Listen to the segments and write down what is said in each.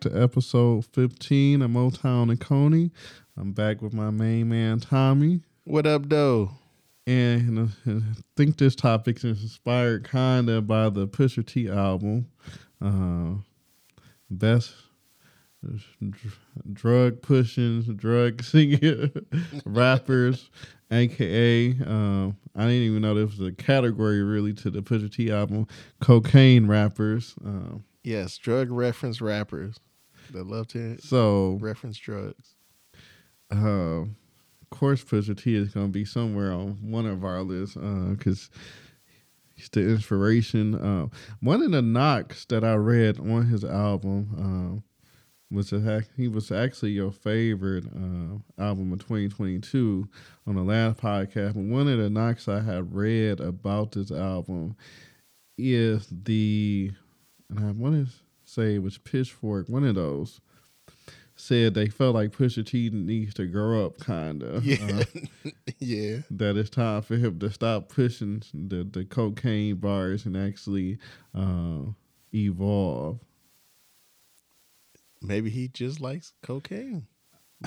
Yes, sir. Welcome back to episode 15 of Motown and Coney. I'm back with my main man, Tommy. What up, though? And uh, I think this topic is inspired kind of by the Pusha T album. Uh, best drug pushing, drug singing rappers, aka um, I didn't even know there was a category really to the Pusha T album, cocaine rappers. Um, yes, drug reference rappers love to so reference drugs. Uh, of course, Pusha T is going to be somewhere on one of our lists because. Uh, he's the inspiration. Uh, one of the knocks that I read on his album, um, was a, he was actually your favorite uh, album of 2022 on the last podcast. But one of the knocks I had read about this album is the, and I want to say it was Pitchfork, one of those said they felt like Pusha T needs to grow up, kind of. Yeah, uh, yeah. That it's time for him to stop pushing the the cocaine bars and actually uh, evolve. Maybe he just likes cocaine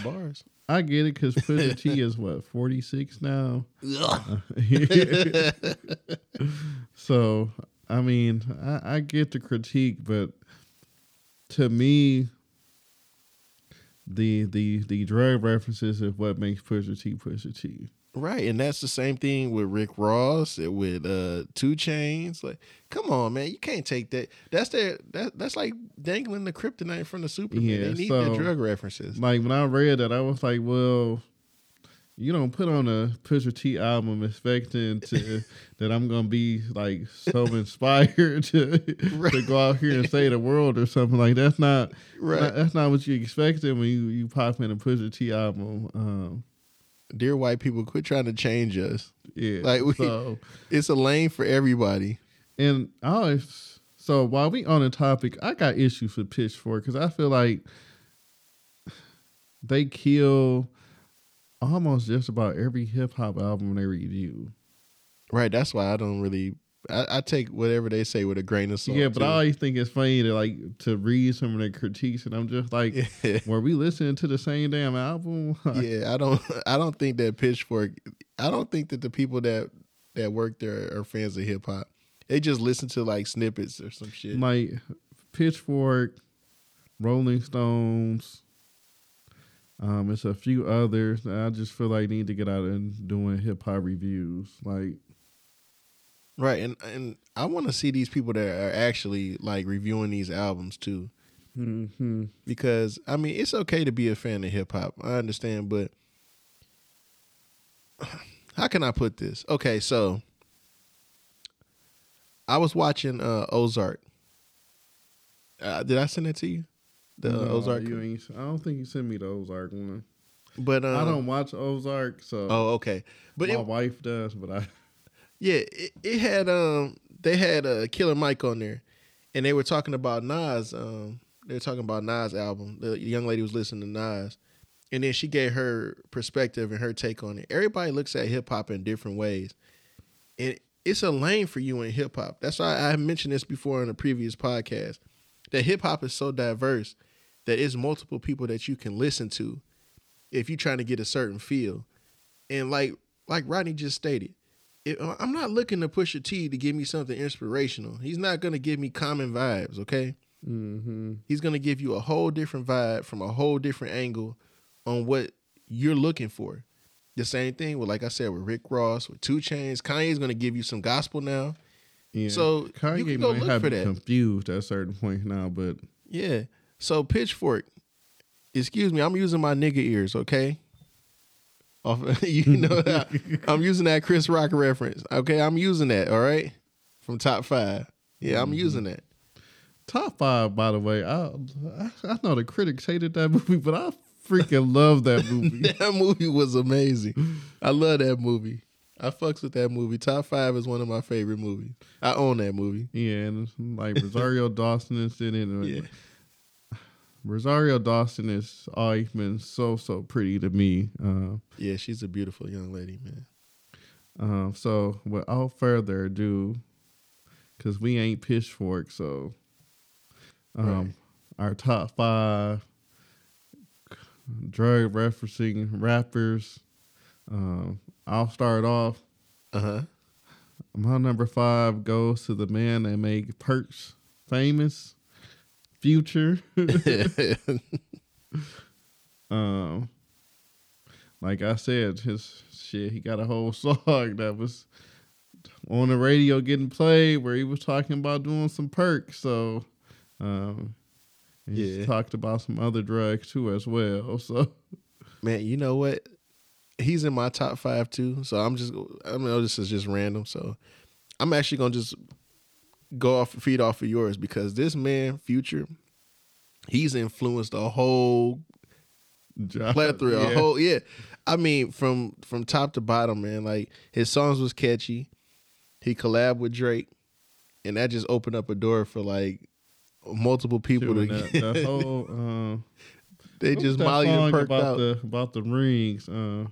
bars. I get it because Pusha T is what forty six now. so I mean, I, I get the critique, but to me, the the the drug references is what makes Pusha T Pusha T. Right, and that's the same thing with Rick Ross, with uh 2 Chainz. Like, come on, man, you can't take that. That's their that that's like dangling the kryptonite from the Superman. Yeah, they need so, the drug references. Like when I read that, I was like, well, you don't put on a Pusha T album expecting to that I'm gonna be like so inspired to right. to go out here and save the world or something like that's not right. Not, that's not what you expected when you you pop in a Pusha T album. Um, dear white people, quit trying to change us. Yeah, like we, so, it's a lane for everybody. And I always so while we on the topic, I got issues with Pitchfork because I feel like they kill almost just about every hip hop album they review. Right, that's why I don't really I, I, take whatever they say with a grain of salt. Yeah, but too. I always think it's funny to like to read some of their critiques, and I'm just like, yeah. were we listening to the same damn album? yeah, I don't, I don't think that Pitchfork, I don't think that the people that that work there are fans of hip hop. They just listen to like snippets or some shit. Like Pitchfork, Rolling Stones. Um, it's a few others. I just feel like need to get out and doing hip hop reviews. Like Right, and and I want to see these people that are actually like reviewing these albums too, mm-hmm. because I mean it's okay to be a fan of hip hop. I understand, but how can I put this? Okay, so I was watching uh, Ozark. Uh, did I send it to you? The no, Ozark. You I don't think you sent me the Ozark one. But um, I don't watch Ozark, so oh okay. But my it, wife does, but I yeah, it, it had um they had a uh, Killer Mike on there, and they were talking about Nas. Um, they were talking about Nas album. The young lady was listening to Nas, and then she gave her perspective and her take on it. Everybody looks at hip hop in different ways, and it's a lane for you in hip hop. That's why I mentioned this before in a previous podcast. That hip hop is so diverse that it's multiple people that you can listen to if you're trying to get a certain feel. And like like Rodney just stated, uh, I'm not looking to Pusha T to give me something inspirational. He's not going to give me common vibes, okay? Mm-hmm. He's going to give you a whole different vibe from a whole different angle on what you're looking for. The same thing with, like I said, with Rick Ross, with 2 Chainz. Kanye's going to give you some gospel now. Yeah. So Kanye you can go might look have for that. confused at a certain point now, but yeah. So Pitchfork, excuse me, I'm using my nigga ears, okay? Off, you know, I'm using that Chris Rock reference. Okay, I'm using that. All right, from top five. Yeah, I'm mm-hmm. using that. Top five, by the way. I, I, I know the critics hated that movie, but I freaking love that movie. that movie was amazing. I love that movie. I fucks with that movie. Top five is one of my favorite movies. I own that movie. Yeah, and like Rosario Dawson is in it. Yeah. Rosario Dawson is always been so so pretty to me. Uh, yeah, she's a beautiful young lady, man. Uh, so without further ado, because we ain't pitchfork, so Um, Our top five drug referencing rappers. Um, I'll start off. Uh huh. My number five goes to the man that made Perks famous, Future. um, like I said, his shit, he got a whole song that was on the radio getting played where he was talking about doing some perks. So, um, he Yeah. talked about some other drugs too as well. So, Man, you know what? He's in my top five too. So I'm just, I know this is just random. So I'm actually gonna just go off feed off of yours because this man, Future, he's influenced a whole plethora, a Yeah. whole yeah. I mean, from from top to bottom, man. Like his songs was catchy. He collabed with Drake, and that just opened up a door for like multiple people to. That, that whole um, they just molly and perked about out. the about the rings. Uh,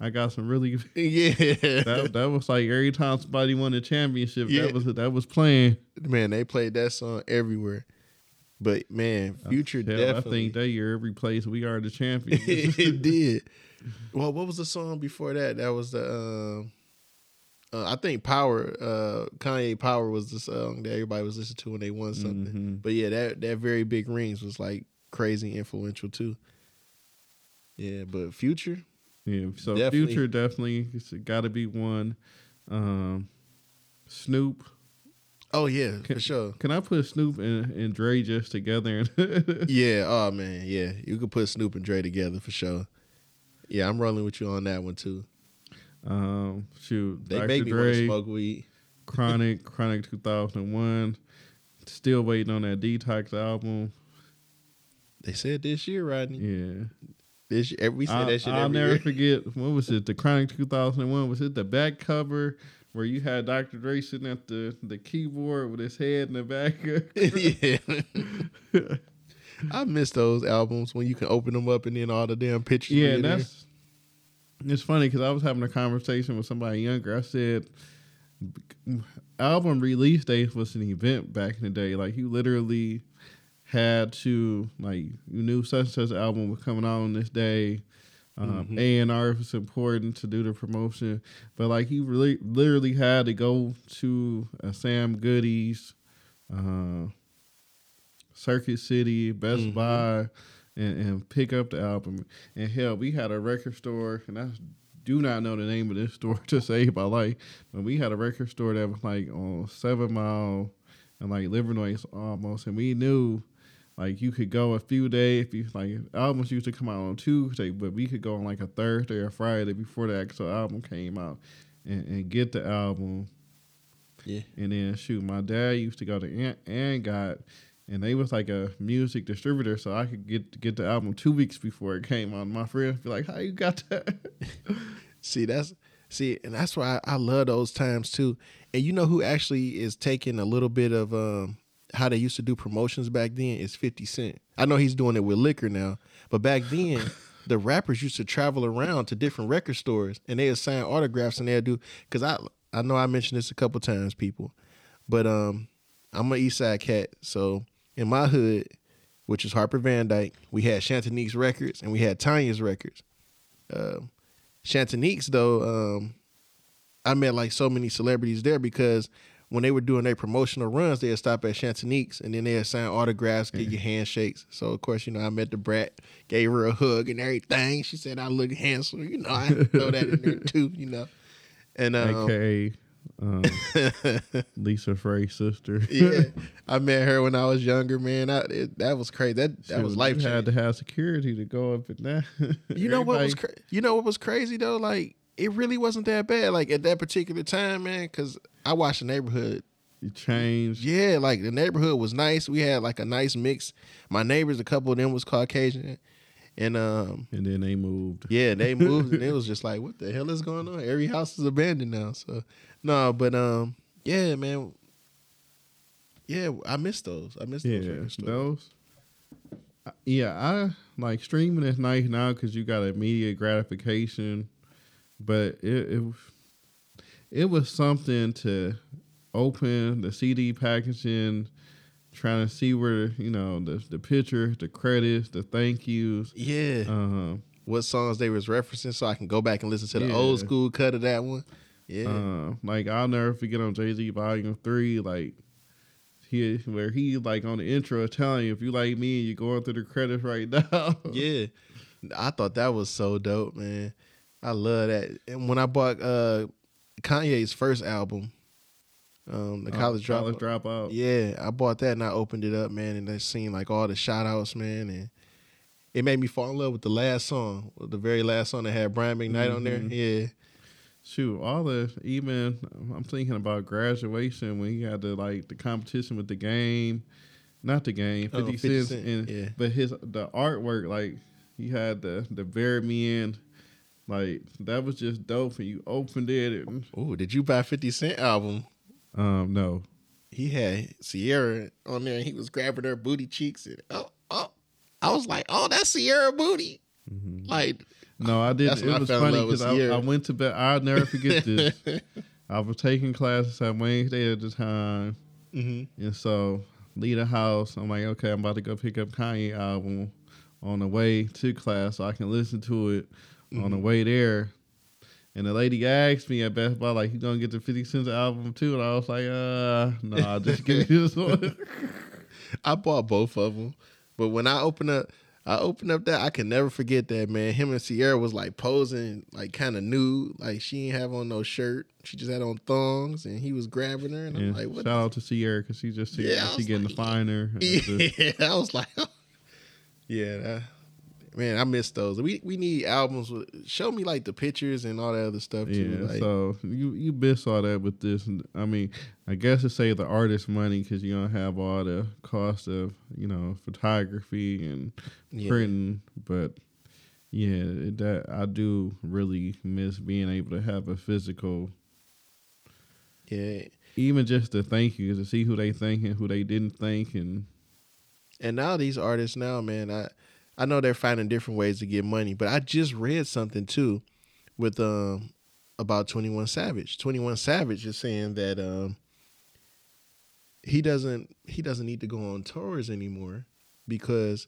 I got some really yeah, that that was like every time somebody won a championship, Yeah. that was that was playing. man, they played that song everywhere. But man, Future Hell, definitely. I think that year every place we are the champions. it did. Well, what was the song before that? That was the. Um, uh, I think Power, uh, Kanye Power was the song that everybody was listening to when they won something. Mhm. But yeah, that that very big rings was like crazy influential too. Yeah, but Future, Yeah, so Definitely. Future definitely got to be one. Um, Snoop, oh yeah, Can- for sure. can I put Snoop and, and Dre just together? Yeah, oh man, yeah, you could put Snoop and Dre together for sure. Yeah, I'm rolling with you on that one too. um, shoot, They Dr. make me want to Dre, smoke weed. Chronic, Chronic 2001. Still waiting on that Detox album. They said this year, Rodney. Yeah, This we said that shit I'll never year. forget. What was it? The Chronic 2001. Was it the back cover where you had Dr. Dre sitting at the the keyboard with his head in the back? yeah. I miss those albums when you can open them up and then all the damn pictures. yeah, and there. that's it's funny because I was having a conversation with somebody younger. I said, album release day was an event back in the day. Like you literally had to like you knew such and such album was coming out on this day. Um, Mhm. A and R was important to do the promotion, but like he really literally had to go to a Sam Goody's, uh, Circuit City, Best Mhm. Buy, and, and pick up the album. And hell, we had a record store, and I do not know the name of this store to save my life, but we had a record store that was like on Seven Mile and like Livernois almost, and we knew like you could go a few days. If you like albums used to come out on Tuesday, but we could go on like a Thursday or Friday before the actual album came out and, and get the album. Yeah. And then shoot, my dad used to go to and got and they was like a music distributor, so I could get get the album two weeks before it came out. My friends be like, "How you got that?" See, that's see, and that's why I, I love those times too. And you know who actually is taking a little bit of um how they used to do promotions back then is Fifty Cent. I know he's doing it with liquor now, but back then the rappers used to travel around to different record stores and they would sign autographs and they'd do because I I know I mentioned this a couple times, people, but um I'm an East Side cat, so in my hood, which is Harper Van Dyke, we had Chantonique's records and we had Tanya's records. Um, Chantonique's though, um, I met like so many celebrities there because when they were doing their promotional runs, they'd stop at Chantonique's and then they'd sign autographs, give you handshakes. So of course, you know, I met the brat, gave her a hug and everything. She said I look handsome. You know, I throw that in there too. You know, and um, AKA um, Lisa Frey's sister. yeah, I met her when I was younger. Man, I, it, that was crazy. That that was life had to have security to go up and down. You know what was Everybody- cra- you know what was crazy though? Like it really wasn't that bad. Like at that particular time, man, because I watched the neighborhood. You changed. Yeah, like the neighborhood was nice. We had like a nice mix. My neighbors, a couple of them was Caucasian, and um, And then they moved. yeah, they moved, and it was just like, what the hell is going on? Every house is abandoned now. So no, but um, yeah, man. Yeah, I miss those. I miss those. Yeah, those. I- Yeah, I like streaming is nice now because you got immediate gratification, but it, it it was something to open the CD packaging trying to see where you know the the picture, the credits, the thank yous. Yeah. Uh, what songs they was referencing, so I can go back and listen to the Yeah. old school cut of that one. Yeah. uh, like I'll never forget on Jay Z Volume Three, like he where he like on the intro telling you if you like me, you're going through the credits right now. yeah. I thought that was so dope, man. I love that. And when I bought uh Kanye's first album, um, the Uh, College Dropout. College Dropout. Yeah, I bought that and I opened it up, man, and I seen like all the shout outs, man, and it made me fall in love with the last song, the very last song that had Brian McKnight on there. Mhm. Yeah. Shoot, all the even I'm thinking about graduation when he had the like the competition with the game, not the game, Oh, Fifty 50 Cent, Cent, and yeah. but his the artwork like he had the the very end, like that was just dope. And you opened it, and Oh, did you buy 50 Cent album? um no, He had Ciara on there and he was grabbing her booty cheeks and oh, oh. I was like, oh, that's Ciara booty. Like, no, I did. That's It I was funny because I, I went to bed. I'll never forget this. I was taking classes at Wayne State at the time. hmm And so leave the house. I'm like, okay, I'm about to go pick up Kanye album on the way to class so I can listen to it on the Mm-hmm. way there. And the lady asked me at Best Buy, like, you gonna get the 50 Cent album too? And I was like, uh, no, I'll just get this one. I bought both of them. But when I opened up, I opened up that I can never forget that man. Him and Ciara was like posing, like kind of nude, like she ain't have on no shirt. She just had on thongs, and he was grabbing her, and I'm like, what? shout out to Ciara because she just Yeah, she getting like, finer. yeah, I was like, yeah, that, man, I miss those. We we need albums. With, show me like the pictures and all that other stuff too. Yeah, like, so you you miss all that with this. I mean, I guess it save the artist money because you don't have all the cost of you know photography and Yeah. printing. But yeah, that I do really miss being able to have a physical, yeah. even just to thank you to see who they thank and who they didn't thank, and And now these artists now, man, I I know they're finding different ways to get money, but I just read something too with um about 21 Savage. 21 Savage is saying that um he doesn't he doesn't need to go on tours anymore because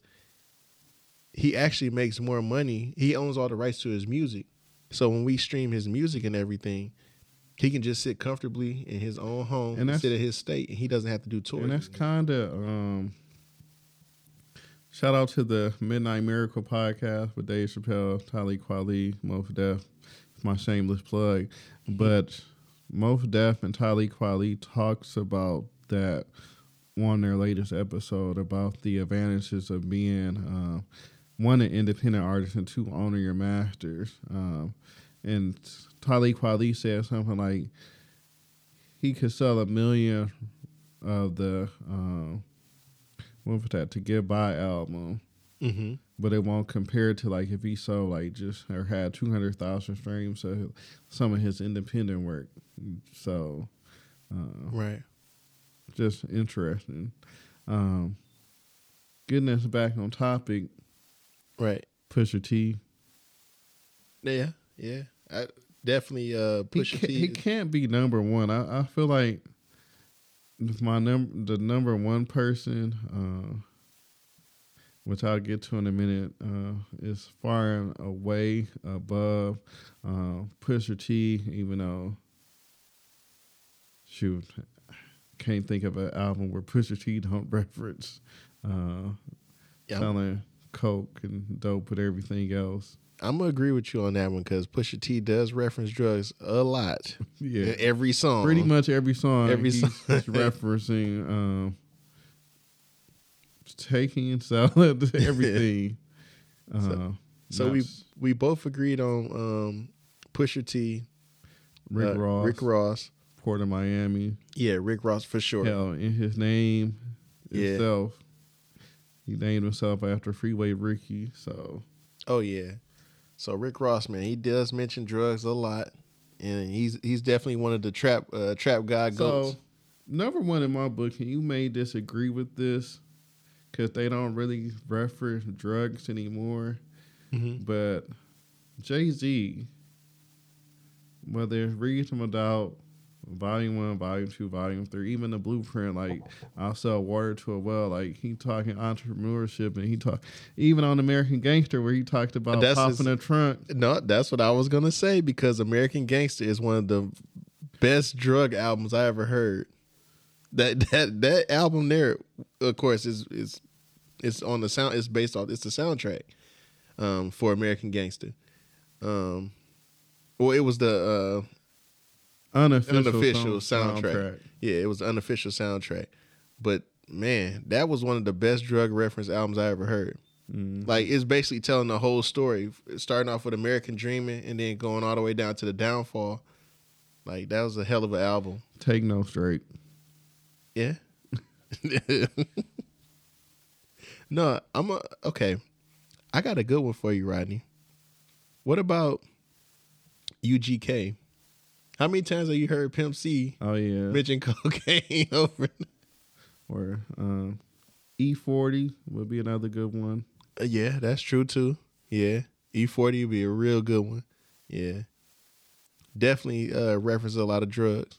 he actually makes more money. He owns all the rights to his music. So when we stream his music and everything, he can just sit comfortably in his own home And sit at his state and he doesn't have to do tours. and that's kind of um. Shout out to the Midnight Miracle podcast with Dave Chappelle, Talib Kweli, Mos Def. My shameless plug, but Mos Def and Talib Kweli talks about that on their latest episode about the advantages of being uh, one an independent artist and two owning your masters. Um, and Talib Kweli said something like he could sell a million of the um, what was that to get by album, mm-hmm. but it won't compare to like if he sold like just or had two hundred thousand streams of some of his independent work. So, uh, Right. just interesting. Um, getting us back on topic, Right. Pusha T. Yeah, yeah. I definitely uh He, Pusha ca- T. he can't be number one. I, I feel like my num the number one person, uh, which I'll get to in a minute, uh, is far and away above uh, Pusha T. Even though, shoot, can't think of an album where Pusha T don't reference uh, Yeah, selling coke and dope and everything else. I'm gonna agree with you on that one because Pusha T does reference drugs a lot Yeah, in every song. pretty much every song Every he's, song. he's referencing um taking and selling everything uh, So we we both agreed on um Pusha T, Rick uh, Ross Rick Ross. Port of Miami Yeah, Rick Ross for sure. hell in his name Yeah. itself he named himself after Freeway Ricky so Oh yeah. So Rick Ross, man, he does mention drugs a lot, and he's he's definitely one of the trap uh, trap god goats. so number one in my book and you may disagree with this because they don't really reference drugs anymore Mhm. But Jay Z, whether it's reasonable doubt Volume one, volume two, volume three, even the blueprint. Like I'll sell water to a well. Like he talking entrepreneurship, and he talk even on American Gangster where he talked about That's popping his- a trunk. No, that's what I was gonna say because American Gangster is one of the best drug albums I ever heard. That that that album there, of course, is is it's on the sound. It's based off. It's the soundtrack um, for American Gangster. Um, well, it was the uh, Unofficial, unofficial song- soundtrack. Yeah, it was unofficial soundtrack. But man, that was one of the best drug reference albums I ever heard. Mm. Like it's basically telling the whole story, starting off with American Dreaming and then going all the way down to the downfall. Like that was a hell of an album. Take no straight. Yeah. no, I'm a, okay. I got a good one for you, Rodney. What about UGK? How many times have you heard Pimp C Oh yeah. mention cocaine over? Or um, E-40 would be another good one. Uh, Yeah, that's true too. Yeah, E-40 would be a real good one. Yeah, definitely uh, reference a lot of drugs.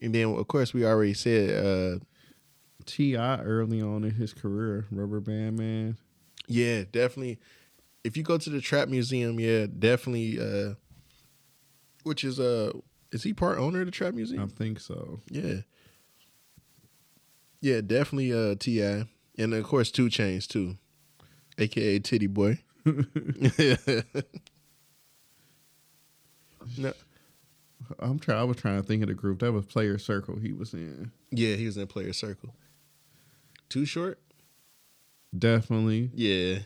And then, of course, we already said, uh, T.I. early on in his career, Rubber Band Man. yeah, definitely. If you go to the Trap Museum, yeah, definitely. Uh, which is uh, is he part owner of the Trap Museum? I think so. Yeah, yeah, definitely. Uh, T.I., and of course, Two Chainz too, aka Titty Boy. no, I'm trying. I was trying to think of the group that was Playaz Circle. He was in Yeah, he was in Playaz Circle. Too short? definitely. Yeah.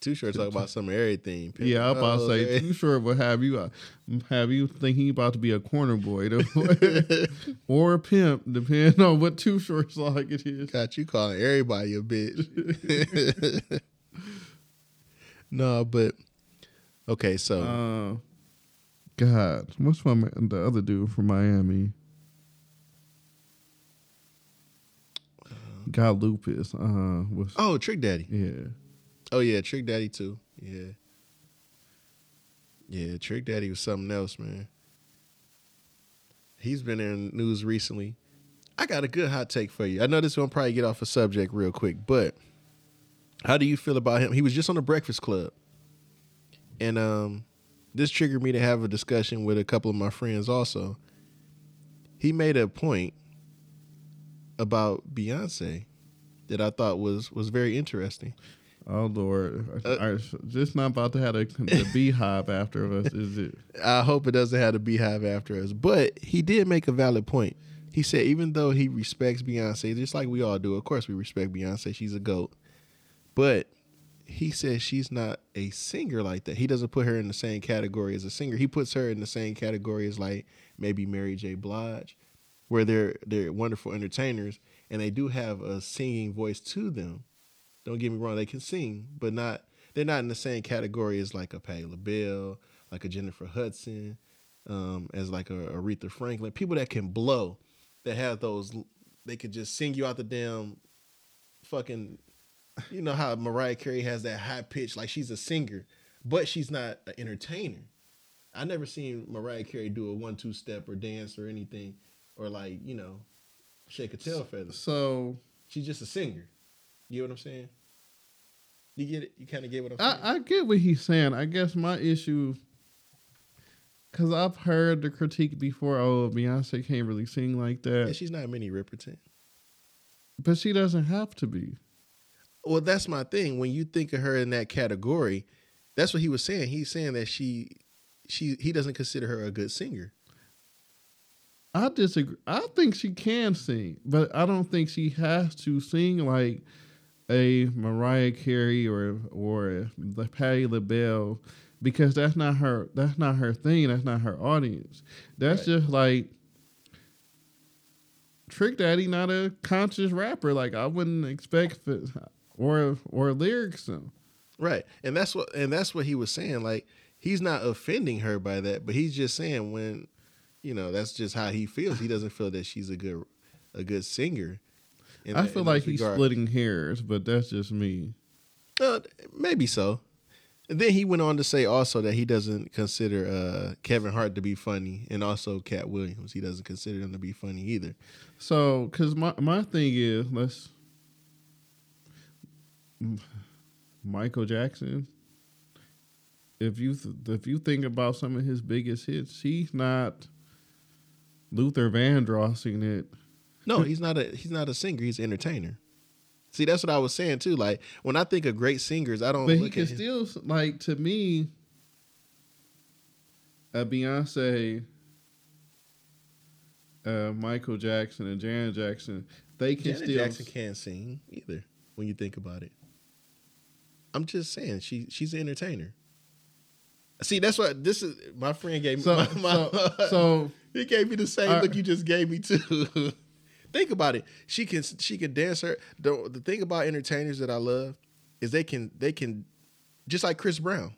Too short talk about some everything. Pimp Yeah, I'm about to say Hoes, too short will have you uh, have you thinking about to be a corner boy or a pimp, depending on what too short's like it is. Got you calling everybody a bitch. no, but okay, so Uh, God, what's my the other dude from Miami? Got lupus. Uh, was oh, Trick Daddy. yeah. Oh yeah, Trick Daddy too. Yeah. Yeah, Trick Daddy was something else, man. He's been in news recently. I got a good hot take for you. I know this one probably get off a subject real quick, but how do you feel about him? He was just on the Breakfast Club. And um this triggered me to have a discussion with a couple of my friends also. He made a point about Beyonce that I thought was was very interesting. Oh Lord, Uh, just not about to have a, the beehive after us, is it? I hope it doesn't have a beehive after us. But he did make a valid point. He said even though he respects Beyonce, just like we all do, of course we respect Beyonce. She's a goat. But he says she's not a singer like that. He doesn't put her in the same category as a singer. He puts her in the same category as like maybe Mary J. Blige, where they're they're wonderful entertainers and they do have a singing voice to them. Don't get me wrong, they can sing, but not they're not in the same category as like a Patti LaBelle, like a Jennifer Hudson, um, as like a Aretha Franklin. People that can blow, that have those, they could just sing you out the damn fucking. You know how Mariah Carey has that high pitch, like she's a singer, but she's not an entertainer. I never seen Mariah Carey do a one-two step or dance or anything, or like you know, shake a tail feather. So She's just a singer. You get what I'm saying? You get it? You kind of get what I'm saying? I, I get what he's saying. I guess my issue, because I've heard the critique before. Oh, Beyonce can't really sing like yeah, that, she's not Minnie Riperton. but she doesn't have to be. Well, that's my thing. When you think of her in that category, that's what he was saying. He's saying that she, she, he doesn't consider her a good singer. I disagree. I think she can sing, but I don't think she has to sing like a Mariah Carey or or the Patti LaBelle because that's not her. That's not her thing. That's not her audience. That's Right. just like Trick Daddy, not a conscious rapper. Like I wouldn't expect for, or or lyrics. Right. And that's what and that's what he was saying. Like he's not offending her by that, but he's just saying when you know, that's just how he feels. He doesn't feel that she's a good a good singer. I that- feel like he's splitting hairs, but that's just me. Uh, maybe so. And then he went on to say also that he doesn't consider uh, Kevin Hart to be funny, and also Katt Williams. He doesn't consider them to be funny either. So, because my my thing is, let's Michael Jackson. If you th- if you think about some of his biggest hits, he's not Luther Vandrossing it. No, he's not a he's not a singer. He's an entertainer. See, that's what I was saying too. Like when I think of great singers, I don't. But he can still like to me. A Beyonce, uh, Michael Jackson, and Janet Jackson, they can Janet still. Jackson can't sing either. When you think about it, I'm just saying she she's an entertainer. See, that's what this is. My friend gave me. So, my, my- so, so he gave me the same Uh, look you just gave me too. think about it. She can she can dance her. The, the thing about entertainers that I love is they can they can just like Chris Brown.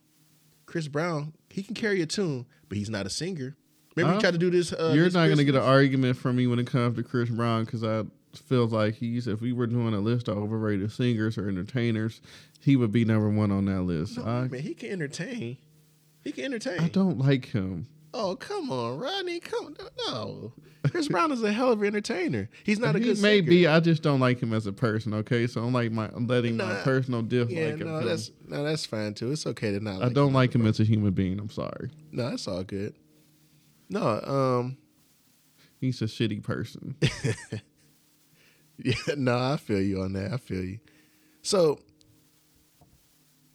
Chris Brown he can carry a tune, but he's not a singer. Remember he tried to do this. Uh, you're this not going to get an argument from me when it comes to Chris Brown because I feel like he's if we were doing a list of overrated singers or entertainers, he would be number one on that list. No, I man, he can entertain. He can entertain. I don't like him. Oh come on, Rodney, come no. Chris Brown is a hell of an entertainer. He's not a he good may singer. be. I just don't like him as a person. Okay, so I'm like my I'm letting my personal diff Yeah, like no, him. that's no, that's fine too. It's okay to not. I like don't him. like him as a human being. I'm sorry. No, that's all good. No, um, He's a shitty person. yeah, no, I feel you on that. I feel you. So,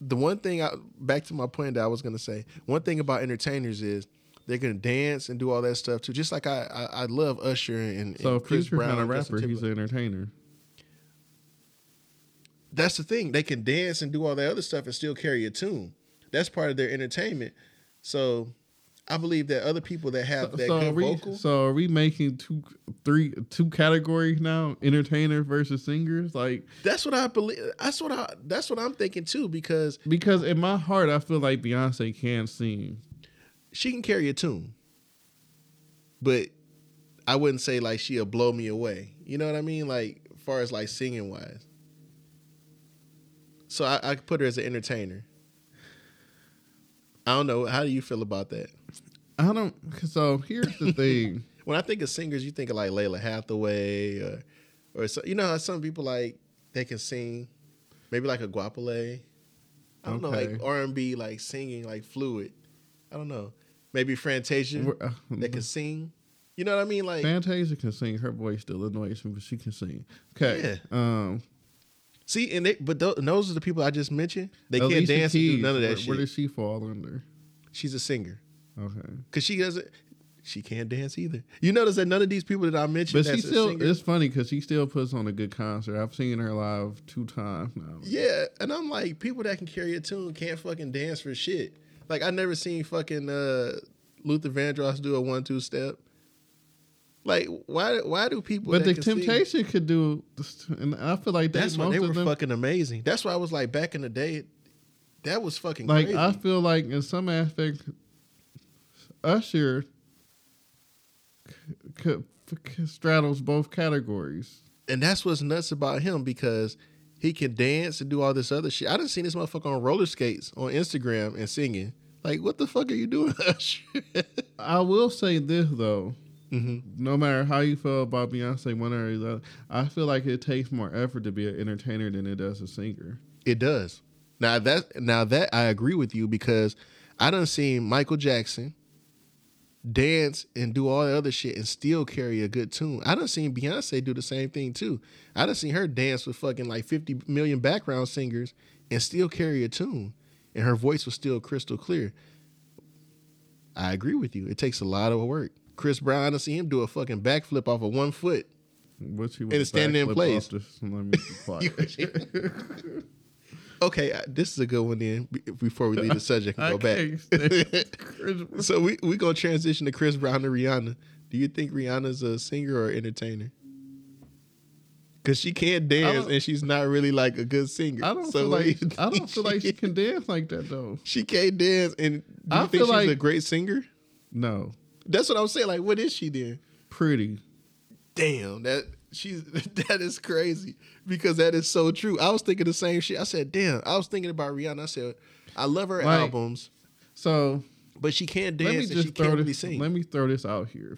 the one thing I back to my point that I was gonna say. One thing about entertainers is they're gonna dance and do all that stuff too. Just like I, I, I love Usher and, So and Chris Future's Brown. not a rapper, he's an entertainer. That's the thing. They can dance and do all that other stuff and still carry a tune. That's part of their entertainment. So, I believe that other people that have So, that so good we vocal. so are we making two three two categories now? Entertainer versus singers? Like That's what I believe. That's what I. That's what I'm thinking too. Because because in my heart I feel like Beyonce can sing. She can carry a tune, but I wouldn't say like she'll blow me away. You know what I mean? Like far as like singing wise. So I, I could put her as an entertainer. I don't know. How do you feel about that? I don't so here's the thing. When I think of singers, you think of like Lalah Hathaway or, or so, you know how some people like they can sing, maybe like a Goapele. I don't know, like R and B, like singing, like fluid. I don't know. Maybe Fantasia uh, that can sing. You know what I mean? Like Fantasia can sing. Her voice still annoys me, but she can sing. Okay. Yeah. Um see, and they but tho- those are the people I just mentioned. They can't Alicia dance and do none of that where, shit. Where does she fall under? She's a singer Okay. because she doesn't. She can't dance either. You notice that none of these people that I mentioned. But she still singer- it's funny because she still puts on a good concert. I've seen her live two times now. Yeah, and I'm like, people that can carry a tune can't fucking dance for shit. Like I never seen fucking uh, Luther Vandross do a one two step. Like why why do people? But the sing- Temptation could do, and I feel like that's why they were them, fucking amazing. That's why I was like back in the day, that was fucking like crazy. I feel like in some aspects, Usher c- straddles both categories. and that's what's nuts about him because he can dance and do all this other shit. I done seen this motherfucker on roller skates on Instagram and singing. Like, what the fuck are you doing, I will say this though, hmm no matter how you feel about Beyonce, one or the other, I feel like it takes more effort to be an entertainer than it does a singer. It does. Now that now that I agree with you because I done seen Michael Jackson dance and do all the other shit and still carry a good tune. I done seen Beyonce do the same thing too. I done seen her dance with fucking like 50 million background singers and still carry a tune. And her voice was still crystal clear. I agree with you. It takes a lot of work. Chris Brown, I done seen him do a fucking backflip off of one foot. What you And standing in place. this- let me. Okay, uh, this is a good one then before we leave the subject and go back. can't stand Chris Brown. So we we gonna transition to Chris Brown and Rihanna. Do you think Rihanna's a singer or entertainer? Cause she can't dance and she's not really like a good singer. I don't So feel like I don't feel like she can dance like that though. she can't dance. And do you I think feel she's a great singer? No, That's what I'm saying. Like, what is she then? pretty. Damn, that she's that is crazy because that is so true. I was thinking the same shit. I said, damn. I was thinking about Rihanna. I said, I love her Like, albums, So but she can't let me dance and she just throw can't really this. sing. Let me throw this out here.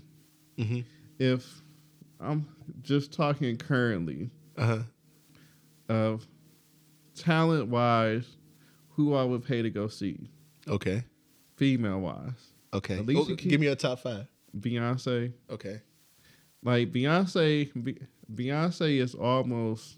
hmm If I'm just talking currently Uh huh. of talent wise, who I would pay to go see, Okay. female wise, Okay. Alicia Oh, Keys- give me a top five. Beyonce. Okay. Like Beyonce, Beyonce is almost.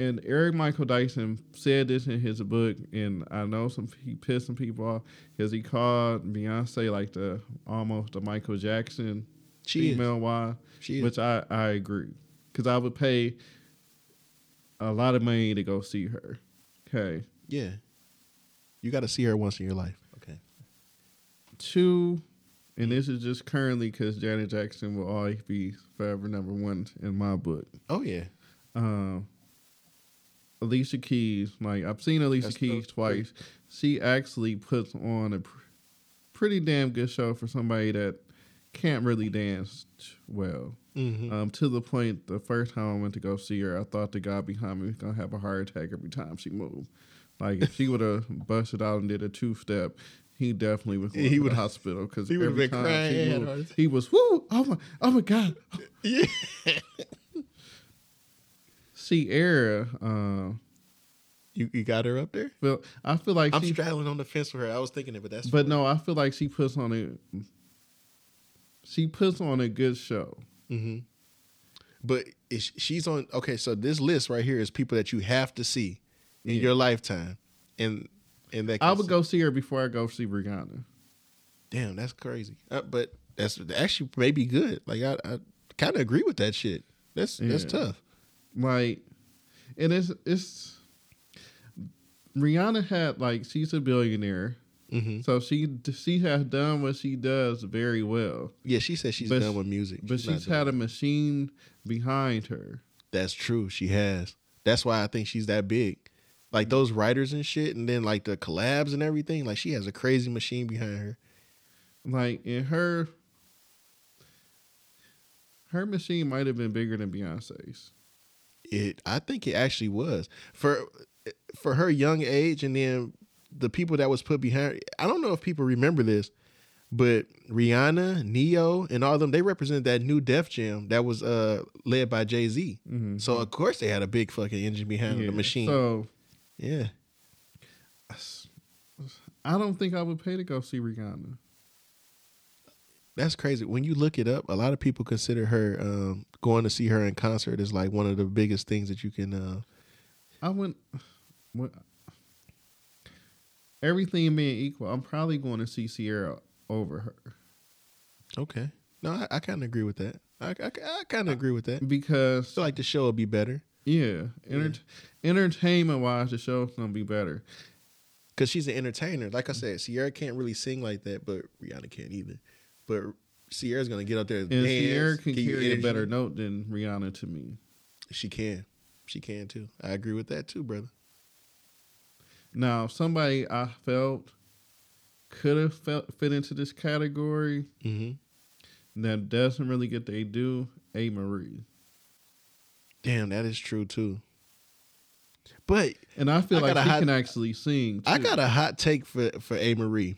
And Eric Michael Dyson said this in his book, and I know some he pissed some people off because he called Beyonce like the almost the Michael Jackson She female wise, is. She is. which I I agree because I would pay a lot of money to go see her. Okay, yeah. You got to see her once in your life. Okay. two, and this is just currently because Janet Jackson will always be forever number one in my book. Oh yeah. um, Alicia Keys. Like I've seen Alicia That's Keys dope. twice. She actually puts on a pr- pretty damn good show for somebody that can't really dance well. Mm-hmm. Um, to the point, the first time I went to go see her, I thought the guy behind me was gonna have a heart attack every time she moved. Like if she would have busted out and did a two step, he definitely was He to would've- hospital because he would've been crying, he moved, he was whoo oh my oh my god yeah. Ciara. Uh, You you got her up there. Well, I feel like I'm she, straddling on the fence with her. I was thinking it, but that's but no, I feel like she puts on a, she puts on a good show. Mm-hmm. But is, she's on. Okay, so this list right here is people that you have to see in Yeah. your lifetime, and and that I would go see her before I go see Rihanna. Damn, that's crazy. Uh, but that's actually maybe good. Like I, I kind of agree with that shit. That's that's tough. Like, and it's it's Rihanna had like she's a billionaire, hmm so she she has done what she does very well. Yeah, she said she's But done with music, But not she's had a machine behind her. That's true. She has. That's why I think she's that big. Like those writers and shit, and then like the collabs and everything. Like she has a crazy machine behind her. Like in her, her machine might have been bigger than Beyonce's. It. I think it actually was for for her young age, and then the people that was put behind. I don't know if people remember this, but Rihanna, Ne-Yo, and all of them they represent that new Def Jam that was uh led by Jay Z. Mm-hmm. So of course they had a big fucking engine behind the machine. So yeah. I don't think I would pay to go see Rihanna. That's crazy. When you look it up, a lot of people consider her um, going to see her in concert as like one of the biggest things that you can. Uh, I wouldn't. What, everything being equal, I'm probably going to see Ciara over her okay. No, I, I kind of agree with that. I, I, I kind of agree with that. because I feel like the show would be better yeah, enter- entertainment wise, the show's gonna be better. because she's an entertainer. Like I said, Ciara can't really sing like that, but Rihanna can't either. But Ciara's gonna get up there and And dance. Sierra can carry a better note than Rihanna to me. She can. She can too. I agree with that too, brother. Now, somebody I felt could have felt fit into this category Mm-hmm. that doesn't really get they do. Amerie, Damn, that is true too. But and I feel I like she hot- can actually sing. I got a hot take for for Amerie,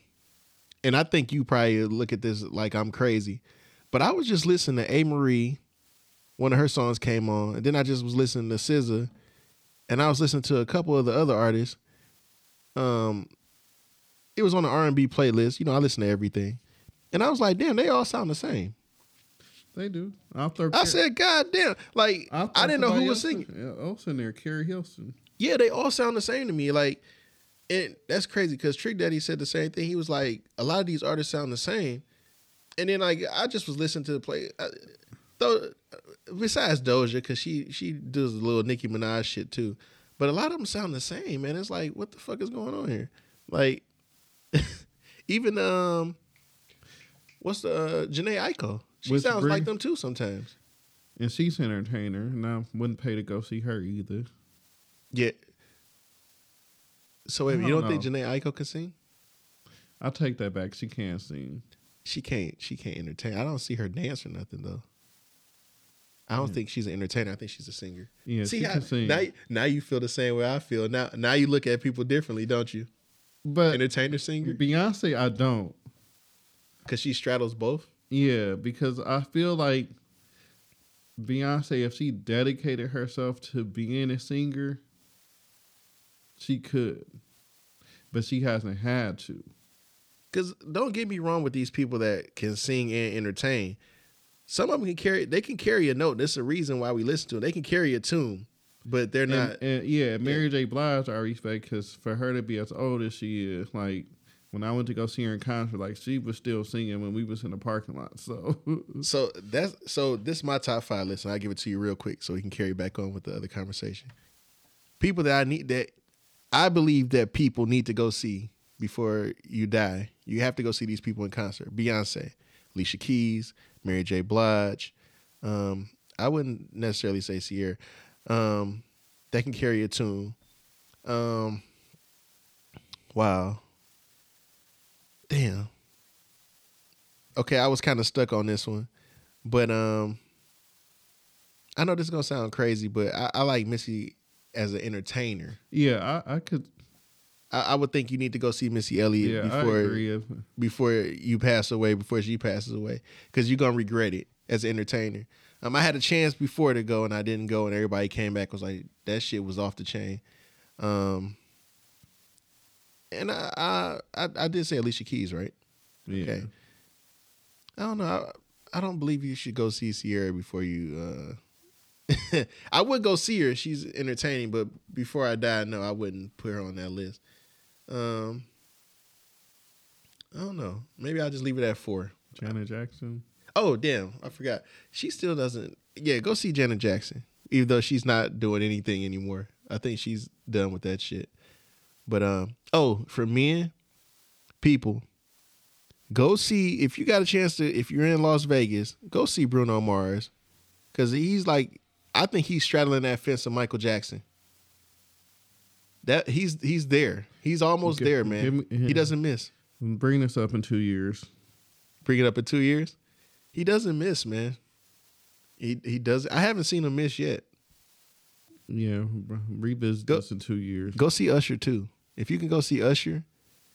and I think you probably look at this like I'm crazy, but I was just listening to Amerie. One of her songs came on, and then I just was listening to SZA, and I was listening to a couple of the other artists. Um, it was on the R and B playlist. You know, I listen to everything, and I was like, damn, they all sound the same. They do. I'll. I Car- said, God damn, like I didn't know who was singing. in- yeah, else in there, Keri Hilson. yeah, they all sound the same to me. Like, and that's crazy because Trick Daddy said the same thing. He was like, a lot of these artists sound the same, and then like I just was listening to the play. I, though, besides Doja, because she she does a little Nicki Minaj shit too, but a lot of them sound the same. Man, it's like, what the fuck is going on here? Like, even um, what's the uh, Jhené Aiko? She sounds like them too sometimes. And she's an entertainer, and I wouldn't pay to go see her either. Yeah. So wait, I you don't don't think know. Jhené Aiko can sing? I'll take that back. She can sing. She can't. She can't entertain. I don't see her dance or nothing though. I don't think she's an entertainer. I think she's a singer. Yeah, See she how can sing. now now you feel the same way I feel. Now now you look at people differently, don't you? but Entertainer singer Beyonce, I don't. because she straddles both. Yeah, because I feel like Beyonce, if she dedicated herself to being a singer, she could, but she hasn't had to. Because don't get me wrong with these people that can sing and entertain. Some of them can carry. They can carry a note. That's the reason why we listen to them. They can carry a tune, but they're not. And, and yeah, Mary J. Blige, I respect because for her to be as old as she is, like when I went to go see her in concert, like she was still singing when we was in the parking lot. So So that's so. This is my top five list, and I'll give it to you real quick so we can carry back on with the other conversation. People that I need that I believe that people need to go see before you die. You have to go see these people in concert. Beyonce, Alicia Keys, Mary J. Blige. Um, I wouldn't necessarily say Ciara. Um, that can carry a tune. Um, wow. Damn. Okay, I was kind of stuck on this one, but um, I know this is gonna sound crazy, but I, I like Missy as an entertainer. yeah, I, I could. I, I would think you need to go see Missy Elliott Yeah, before before you pass away, before she passes away, because you're gonna regret it as an entertainer. Um, I had a chance before to go and I didn't go, and everybody came back was like, "That shit was off the chain." Um, and I I I, did say Alicia Keys, right? yeah. Okay. I don't know. I, I don't believe you should go see Ciara before you. uh I would go see her. She's entertaining, but before I die, no, I wouldn't put her on that list. Um, I don't know. Maybe I'll just leave it at four. Janet Jackson. Oh, damn. I forgot. She still doesn't. Yeah, go see Janet Jackson, even though she's not doing anything anymore. I think she's done with that shit. But, um, oh, for men, people, go see, if you got a chance to, if you're in Las Vegas, go see Bruno Mars. Because he's like, I think he's straddling that fence of Michael Jackson. That he's he's there. He's almost Give- there, man. me- He doesn't miss. Bring this up in two years. Bring it up in two years. He doesn't miss, man. He he does. I haven't seen him miss yet. Yeah, revisit Go- this in two years. Go see Usher too. If you can go see Usher,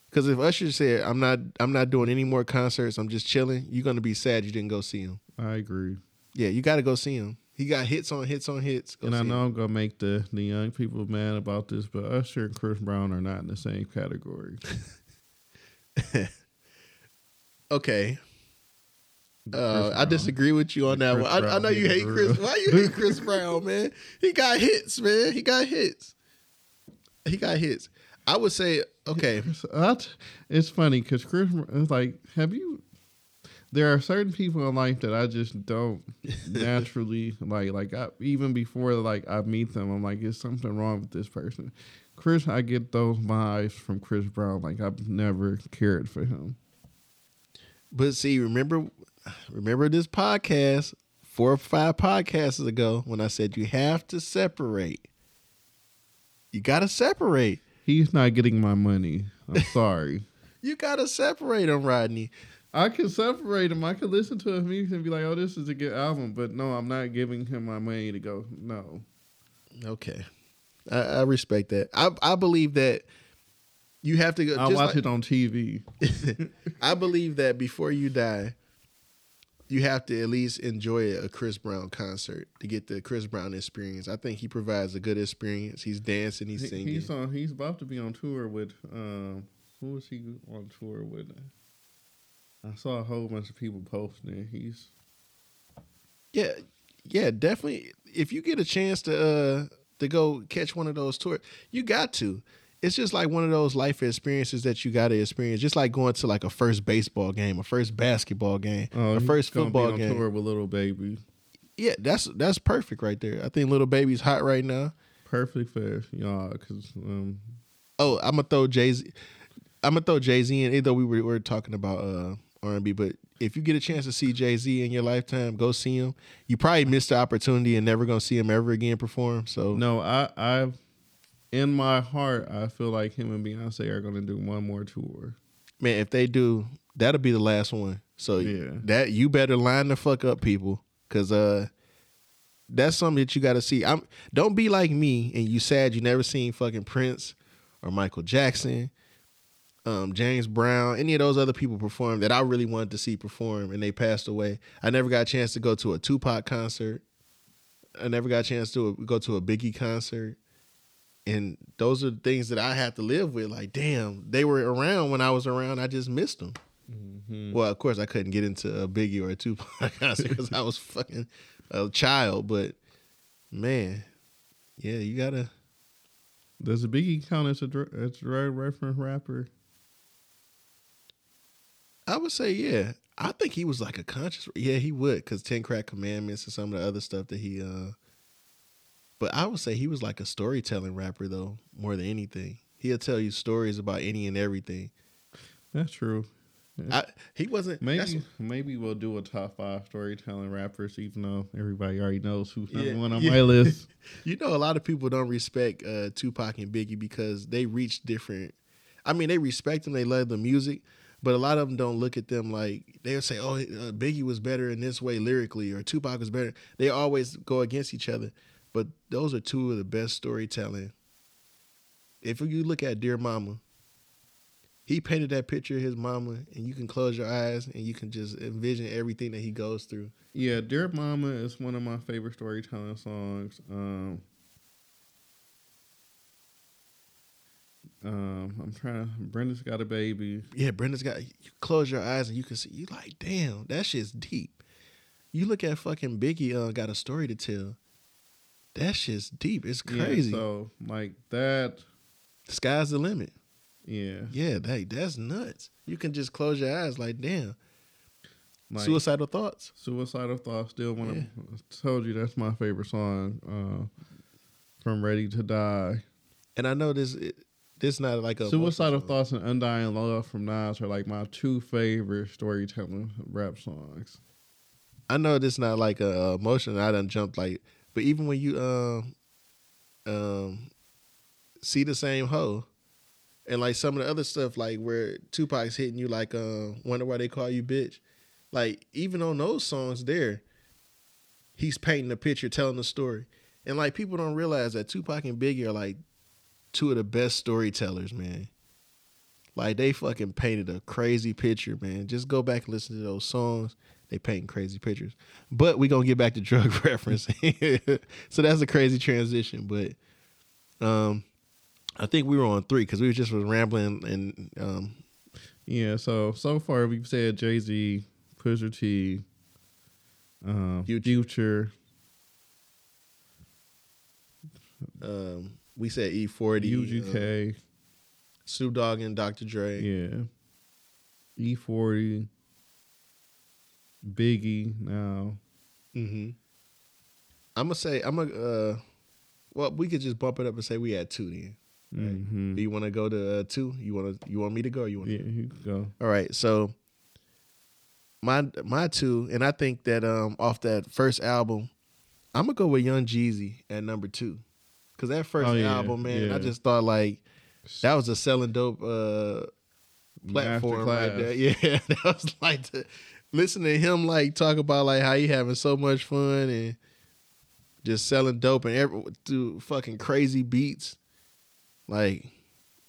because if Usher said I'm not I'm not doing any more concerts, I'm just chilling, you're gonna be sad you didn't go see him. I agree. Yeah, you got to go see him. He got hits on hits on hits. Go and I know him. I'm gonna make the the young people mad about this, but Usher and Chris Brown are not in the same category. Okay. Uh, I disagree with you on that Chris one. I, I know you hate Chris. real. Why you hate Chris Brown, man? He got hits, man. He got hits. He got hits. I would say okay. So it's funny because Chris, it's like, have you? There are certain people in life that I just don't naturally like. Like I, even before like I meet them, I'm like, is something wrong with this person? Chris, I get those vibes from Chris Brown. Like I've never cared for him. But see, remember, remember this podcast four or five podcasts ago when I said you have to separate. You got to separate. He's not getting my money. I'm sorry. You got to separate him, Rodney. I can separate him. I can listen to his music and be like, "Oh, this is a good album," but no, I'm not giving him my money to go. No, Okay, I, I respect that. I I believe that you have to go. I watch like- it on TV. I believe that before you die, you have to at least enjoy a Chris Brown concert to get the Chris Brown experience. I think he provides a good experience. He's dancing, he's singing. he's on. He's about to be on tour with. Um, who was he on tour with? I saw a whole bunch of people posting. it. He's yeah, yeah, definitely. If you get a chance to uh to go catch one of those tours, you got to. It's just like one of those life experiences that you got to experience. Just like going to like a first baseball game, a first basketball game, oh, a first football game. tour with Lil Baby. Yeah, that's that's perfect right there. I think Lil Baby's hot right now. Perfect for y'all because um, Oh, I'm gonna throw Jay Z. I'm gonna throw Jay Z in. Even though we were, we were talking about uh, R&B, but if you get a chance to see Jay Z in your lifetime, go see him. You probably missed the opportunity and never gonna see him ever again perform. So no, I I in my heart I feel like him and Beyonce are gonna do one more tour. man, if they do, that'll be the last one. So Yeah. that you better line the fuck up, people, because uh, that's something that you got to see. I'm don't be like me and you sad you never seen fucking Prince or Michael Jackson, um, James Brown, any of those other people perform that I really wanted to see perform and they passed away. I never got a chance to go to a Tupac concert. I never got a chance to go to a Biggie concert. And those are the things that I have to live with. Like, damn, they were around when I was around. I just missed them. Mm-hmm. Well, of course, I couldn't get into a Biggie or a Tupac concert because I was fucking a child. But man, yeah, you gotta. Does a Biggie count as a as a reference rapper? I would say yeah. I think he was like a conscious. Yeah, he would because Ten Crack Commandments and some of the other stuff that he. uh But I would say he was like a storytelling rapper though, more than anything. He'll tell you stories about any and everything. That's true. I, he wasn't Maybe maybe we'll do a top five storytelling rappers, even though everybody already knows who's number Yeah, one on yeah. my list. You know, a lot of people don't respect uh, Tupac and Biggie because they reach different. I mean, they respect them, they love the music, but a lot of them don't look at them like they'll say, "Oh, uh, Biggie was better in this way lyrically," or Tupac was better. They always go against each other, but those are two of the best storytelling. If you look at Dear Mama, he painted that picture of his mama, and you can close your eyes and you can just envision everything that he goes through. Yeah, Dear Mama is one of my favorite storytelling songs. Um, um, I'm trying to. Brenda's got a baby. yeah, Brenda's got you close your eyes and you can see you like, damn, that shit's deep. You look at fucking Biggie uh, got a story to tell. That shit's deep. It's Yeah, crazy. so like that. Sky's the limit. Yeah, Yeah, that that's nuts. You can just close your eyes like damn. like Suicidal thoughts. suicidal thoughts. Still one of. I told you that's my favorite song. Uh, from Ready to Die. And I know this it, this not like a Suicidal. Thoughts and Undying Love from Nas are like my two favorite storytelling rap songs. I know this not like a emotion. I done jumped like, but even when you um um see the same hoe, and like some of the other stuff like where Tupac's hitting you like uh wonder why they call you bitch, like even on those songs there, he's painting a picture, telling a story, and like people don't realize that Tupac and Biggie are like two of the best storytellers, man. Like they fucking painted a crazy picture, man. Just go back and listen to those songs. They painting crazy pictures. But we gonna get back to drug reference. so that's a crazy transition. But um I think we were on three because we just was rambling and um Yeah, so so far we've said Jay Z, Pusha T, um, Future. Future. um we said E forty, uh, UGK, Snoop Dogg and Dr. Dre. yeah, E forty, Biggie. Now, Mm-hmm. I'm gonna say I'm gonna uh well we could just bump it up and say we had two then. hmm Do you want to go to uh, two? You want to? You want me to go? Or you want? yeah, you can go. All right. So my my two, and I think that um off that first album, I'm gonna go with Young Jeezy at number two, because that first Oh, yeah, album, man, I just thought like that was a selling dope uh platform right there. Yeah, that was like the, listen to him like talk about like how he having so much fun and just selling dope and every through fucking crazy beats, like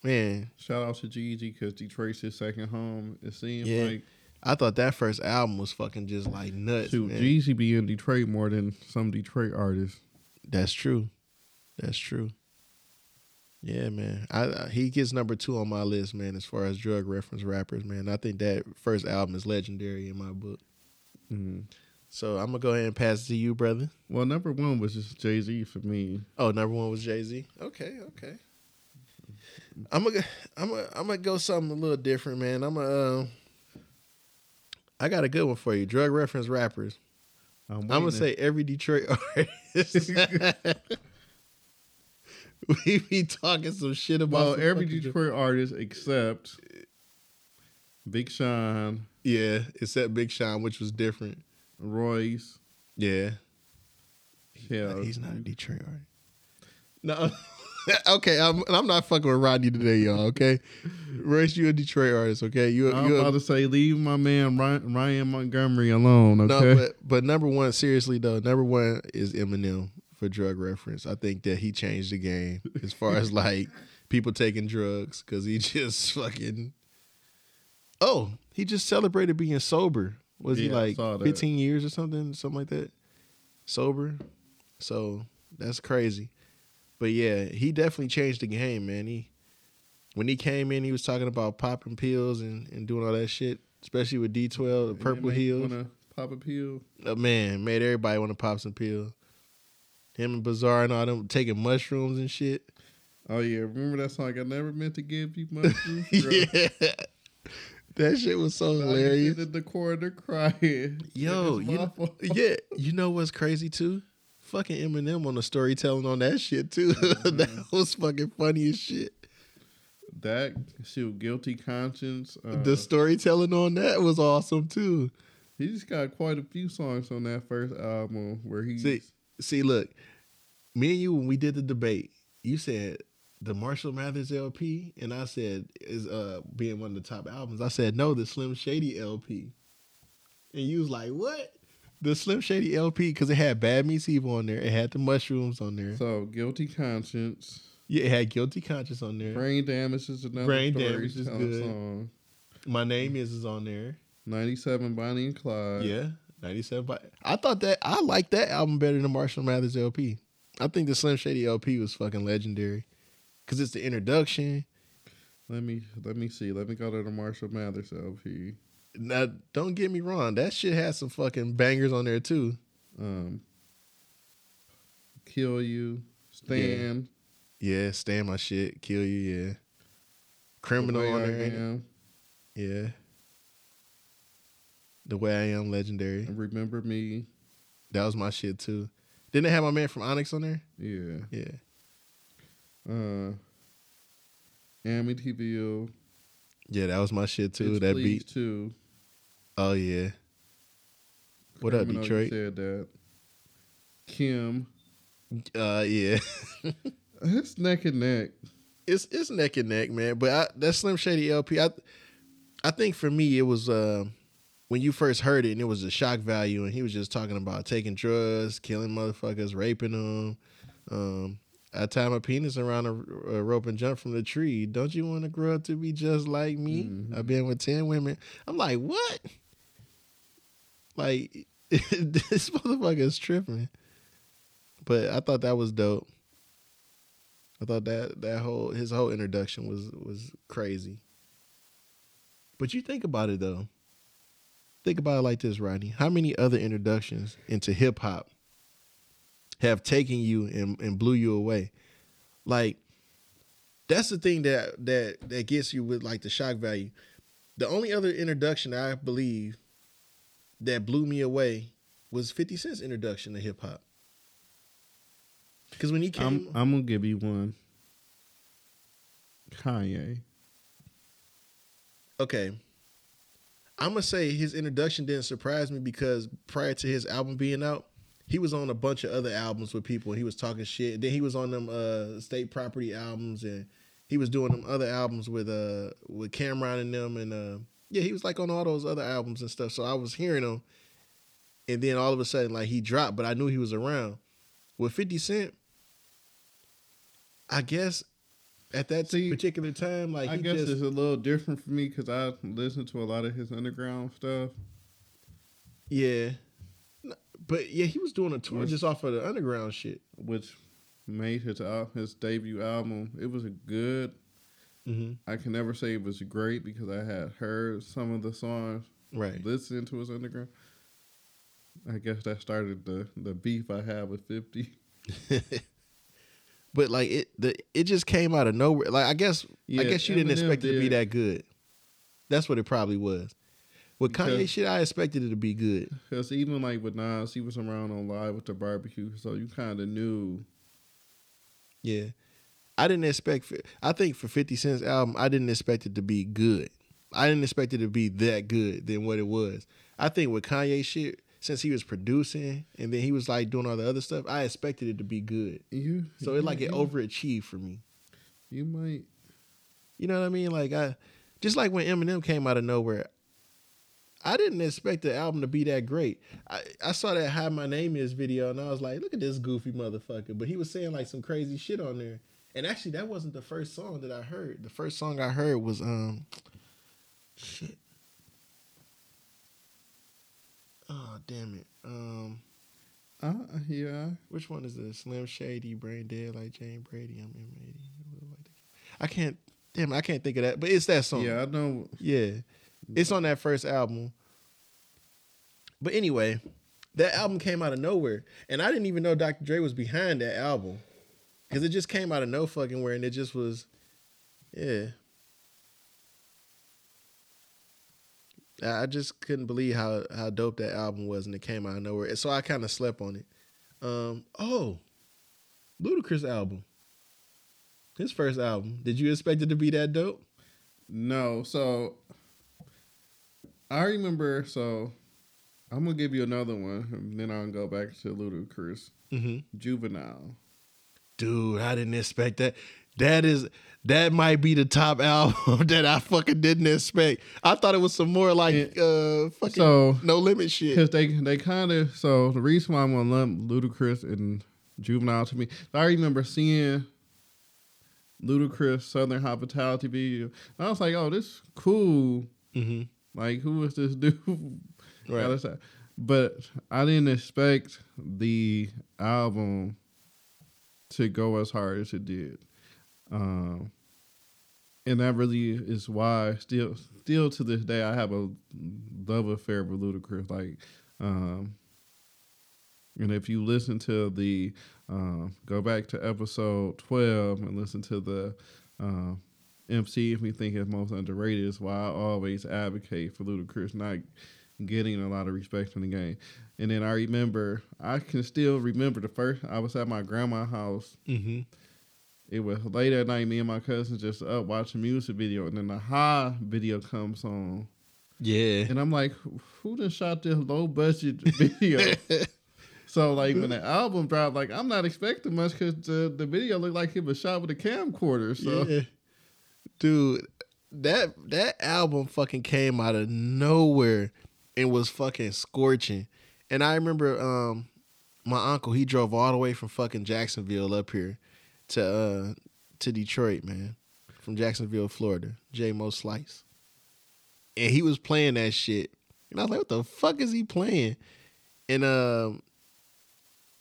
man. Shout out to Jeezy because Detroit's his second home. It seems Yeah. like I thought that first album was fucking just like nuts. Jeezy be in Detroit more than some Detroit artists. That's true. That's true. Yeah, man. I, I he gets number two on my list, man. As far as drug reference rappers, man. I think that first album is legendary in my book. Mhm. So I'm gonna go ahead and pass it to you, brother. Well, number one was just Jay Z for me. Oh, number one was Jay Z. Okay, okay. I'm gonna, I'm gonna, I'm gonna go something a little different, man. I'm gonna, uh, I got a good one for you. Drug reference rappers. I'm, I'm gonna say every Detroit artist. we be talking some shit about well, every Detroit artist except Big Sean, Yeah, except Big Sean, which was different. Royce. Yeah, Yeah, he's not a Detroit artist. No, okay, I'm I'm not fucking with Rodney today, y'all. Okay, Royce, you a Detroit artist, okay? You I'm you a- about to say, leave my man Ryan, Ryan Montgomery alone. no, Okay. but but number one, seriously though, number one is Eminem for drug reference. I think that he changed the game as far as like people taking drugs because he just fucking. Oh, he just celebrated being sober. Was he Yeah, I like 15 years or something, something like that? Sober. So that's crazy. But yeah, he definitely changed the game, man. He when he came in, he was talking about popping pills and, and doing all that shit, especially with D12, the And Purple Pills. wanna Pop a pill. Uh, man, made everybody want to pop some pills. Him and Bizarre and all them taking mushrooms and shit. Oh yeah, remember that song? I never meant to give you mushrooms. yeah. That shit was so hilarious. in the corner crying. Yo, you know, yeah, you know what's crazy too? Fucking Eminem on the storytelling on that shit too. that was fucking funny as shit. That shoot, guilty conscience. Uh, the storytelling on that was awesome too. he just got quite a few songs on that first album where he. See, look, me and you when we did the debate, you said the Marshall Mathers LP, and I said is uh being one of the top albums. I said no, the Slim Shady LP, and you was like, what? The Slim Shady LP because it had Bad Meets Evil on there. It had the mushrooms on there. So guilty conscience. Yeah, it had Guilty Conscience on there. Brain damage is another Brain Damage is good. song. My name is is on there. Ninety seven Bonnie and Clyde. Yeah, ninety seven. But I thought that I liked that album better than Marshall Mathers LP. I think the Slim Shady LP was fucking legendary because it's the introduction. Let me let me see. Let me go to the Marshall Mathers LP. Now, don't get me wrong, that shit has some fucking bangers on there too. Um, kill you. Stan. Yeah, Stan my shit, kill you. Yeah, criminal on there. ain't it? Am, Yeah, the way I am, legendary. remember me. That was my shit too. Didn't they have my man from Onyx on there? Yeah. Yeah. Uh, Amityville. Yeah, that was my shit too. It's that Please beat. too. Oh yeah. What up, Criminal, Detroit? Said that. Kim. Uh yeah. It's neck and neck. it's it's neck and neck, man. But I, that Slim Shady LP, I I think for me it was uh, when you first heard it and it was a shock value, and he was just talking about taking drugs, killing motherfuckers, raping them. Um, I tie my penis around a, a rope and jump from the tree. Don't you want to grow up to be just like me? Mhm. I've been with ten women. I'm like, what? Like this motherfucker is tripping. But I thought that was dope. I thought that that whole his whole introduction was was crazy. But you think about it though. Think about it like this, Rodney. How many other introductions into hip hop have taken you and, and blew you away? Like that's the thing that that that gets you with like the shock value. The only other introduction I believe that blew me away was 50 Cent's introduction to hip hop. Because when he came, I'm I'm gonna give you one. Kanye. okay, I'm gonna say his introduction didn't surprise me because prior to his album being out, he was on a bunch of other albums with people and he was talking shit. Then he was on them uh state property albums and he was doing them other albums with uh with Cam'ron and them and uh yeah, he was like on all those other albums and stuff. So I was hearing him and then all of a sudden like he dropped, but I knew he was around. With 50 Cent, I guess at that See, particular time, like I guess just it's a little different for me because I listen to a lot of his underground stuff. Yeah. But yeah, he was doing a tour Was- just off of the underground shit. which made his his debut album. It was a good. Mm-hmm. I can never say it was great because I had heard some of the songs, Right. listened to his underground. I guess that started the the beef I had with Fifty. but like it, the it just came out of nowhere. Like I guess, I guess you didn't Eminem expect it to be did. that good. That's what it probably was. With Kanye Because- shit, I expected it to be good. Because even like with Nas, he was around on live with the barbecue, so you kind of knew. Yeah. I didn't expect. fi- I think for Fifty Cent's album, I didn't expect it to be good. I didn't expect it to be that good than what it was. I think with Kanye shit, since he was producing and then he was like doing all the other stuff, I expected it to be good. You So it like it overachieved for me. You might. You know what I mean? Like I just like when Eminem came out of nowhere, I didn't expect the album to be that great. I, I saw that How My Name Is video and I was like, look at this goofy motherfucker. But he was saying like some crazy shit on there. And actually that wasn't the first song that I heard. The first song I heard was um shit. Oh damn it. Um Uh, yeah. which one is this? Slim Shady, Brain Dead like Jane Brady. I'm M80. I can't damn I can't think of that. But it's that song. Yeah, I know. Yeah. It's on that first album. But anyway, that album came out of nowhere. And I didn't even know Dr. Dre was behind that album. Cause it just came out of no fucking where and it just was yeah. I just couldn't believe how how dope that album was and it came out of nowhere. So I kind of slept on it. Um oh. Ludacris album. His first album. Did you expect it to be that dope? No, so I remember. So I'm gonna give you another one, and then I'll go back to Ludacris, Mm-hmm. Juvenile. Dude, I didn't expect that. That is that might be the top album that I fucking didn't expect. I thought it was some more like uh fucking So no limit shit. because they they kind of so the reason why I'm gonna lump Ludacris and Juvenile to me, I remember seeing Ludacris Southern Hospitality video. And I was like, oh, this cool. Mm-hmm. Like, who is this dude? Right. But I didn't expect the album to go as hard as it did. Um, and that really is why still still to this day I have a love affair with Ludacris. Like, um, and if you listen to the um, go back to episode twelve and listen to the um, MC, if we think it's most underrated, is why I always advocate for Ludacris not getting a lot of respect in the game. And then I remember, I can still remember the first. I was at my grandma's house. Mm-hmm. It was late at night. Me and my cousin just up watching music video, and then the Ha video comes on, Yeah. and I'm like, "Who done shot this low budget video?" so like when the album dropped, like I'm not expecting much because the the video looked like it was shot with a camcorder. So Yeah. Dude, that that album fucking came out of nowhere and was fucking scorching. And I remember um my uncle, he drove all the way from fucking Jacksonville up here to uh to Detroit, man. From Jacksonville, Florida. J Mo Slice. And he was playing that shit. And I was like, what the fuck is he playing? And um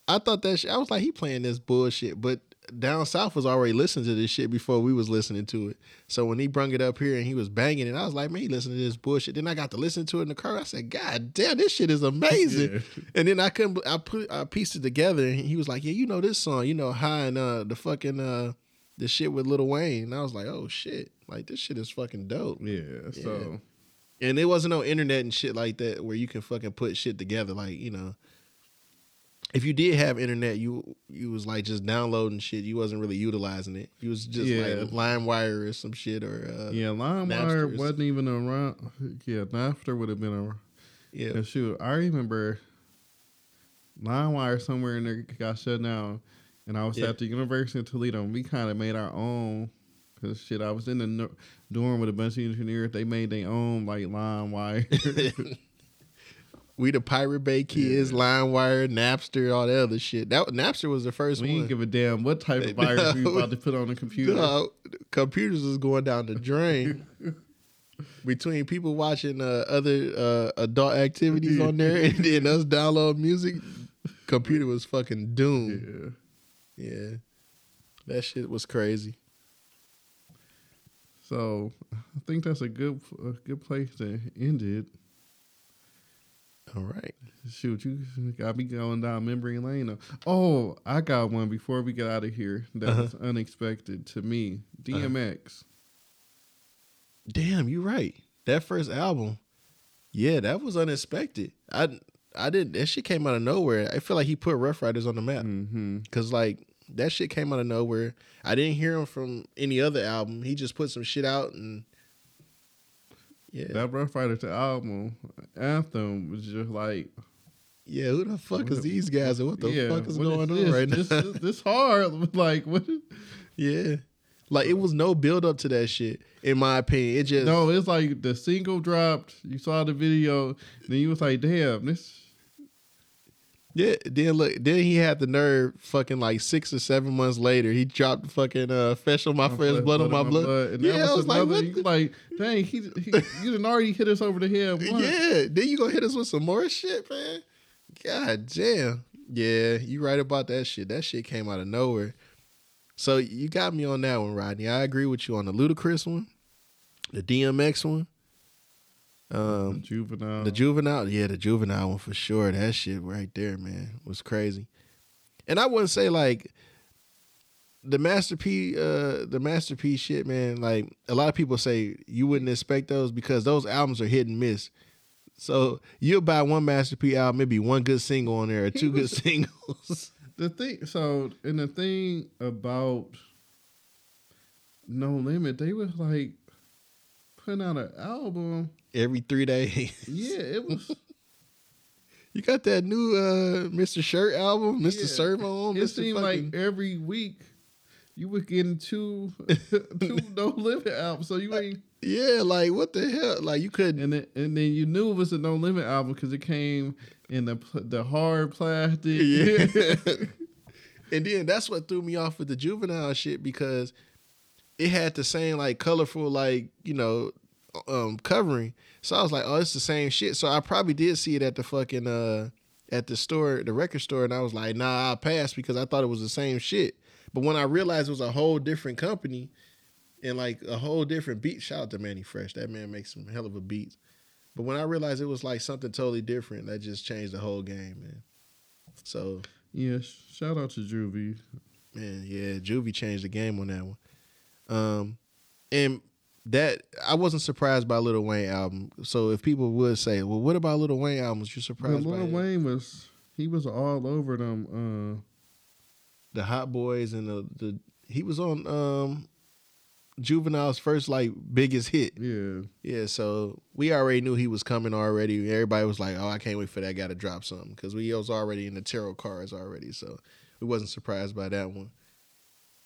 I thought that shit, I was like, he playing this bullshit. But down south was already listening to this shit before we was listening to it. So when he brung it up here and he was banging it, I was like, man, he listening to this bullshit. Then I got to listen to it in the car. I said, God damn, this shit is amazing. Yeah. And then I couldn't. I put. I pieced it together, and he was like, "Yeah, you know this song. You know, Ha and uh, the fucking uh, the shit with Lil Wayne." And I was like, "Oh shit! Like this shit is fucking dope." yeah, so And there wasn't no internet and shit like that where you can fucking put shit together. Like you know, if you did have internet, you you was like just downloading shit. You wasn't really utilizing it. You was just Yeah. like LimeWire or some shit or uh, yeah, LimeWire wasn't even around. Yeah, Napster would have been around. yeah. And shoot, I remember LimeWire somewhere in there got shut down, and I was Yeah. at the University of Toledo, and we kind of made our own. Cause shit, I was in the dorm with a bunch of engineers. They made their own like LimeWire. we the Pirate Bay kids, LimeWire, Napster, all that other shit. That Napster was the first we one. didn't give a damn what type of virus we about to put on the computer. Dog, computers was going down the drain. Between people watching uh, other uh, adult activities on there and then us download music, computer was fucking doomed. Yeah. Yeah. That shit was crazy. So I think that's a good a good place to end it. All right. Shoot, you got me going down memory lane. though. Oh, I got one before we get out of here. That Uh-huh. was unexpected to me. DMX. Damn, you're right. That first album, yeah, that was unexpected. I I didn't. that shit came out of nowhere. I feel like he put Ruff Ryders on the map. Mm-hmm. Cause like that shit came out of nowhere. I didn't hear him from any other album. He just put some shit out and yeah. That Ruff Ryders album anthem was just like Yeah, who the fuck is these guys and what the Yeah, fuck is going this? on right this, now? This, this hard. Like what? yeah. Like it was no build up to that shit, in my opinion. It just No, it's like the single dropped. You saw the video, then you was like, "Damn, this." Yeah, then look, then he had the nerve fucking like six or seven months later, he dropped fucking uh flesh on my friend's blood on my blood. And Yeah, I was, like, another. what you the- like, dang, he, he you done already hit us over the head. Once. Yeah, then you gonna hit us with some more shit, man. God damn. Yeah, you right about that shit. That shit came out of nowhere. So you got me on that one, Rodney. I agree with you on the Ludacris one, the DMX one, um, juvenile. the juvenile. Yeah, the juvenile one for sure. That shit right there, man, was crazy. And I wouldn't say like the masterpiece, uh, the masterpiece shit, man. Like a lot of people say, you wouldn't expect those because those albums are hit and miss. So you'll buy one masterpiece album, maybe one good single on there or two good singles. the thing. So, and the thing about No Limit, they was like putting out an album. Every three days. Yeah, it was. You got that new uh Mr. Shirt album, Mr. Yeah. Serv-On it Mr. seemed fucking- like every week you were getting two, two No Limit albums. So you ain't. Yeah, like what the hell? Like you couldn't And then, and then you knew it was a No Limit album because it came in the the hard plastic. Yeah. and then that's what threw me off with the juvenile shit because it had the same like colorful like, you know, um covering. So I was like, oh, it's the same shit. So I probably did see it at the fucking uh at the store, the record store, and I was like, nah, I'll pass because I thought it was the same shit. But when I realized it was a whole different company and like a whole different beat, shout out to Mannie Fresh. That man makes some hell of a beats. But when I realized it was like something totally different, that just changed the whole game, man. So yeah, shout out to Juvie. Man, yeah, Juvie changed the game on that one. Um, and that I wasn't surprised by Little Wayne album. So if people would say, "Well, what about Little Wayne albums?" You're But surprised by Lil it? Wayne was he was all over them. Uh, the Hot Boys and the the he was on um Juvenile's first like biggest hit. Yeah, Yeah, so we already knew he was coming already. Everybody was like, "Oh, I can't wait for that guy to drop something," because we was already in the tarot cards already. So we wasn't surprised by that one.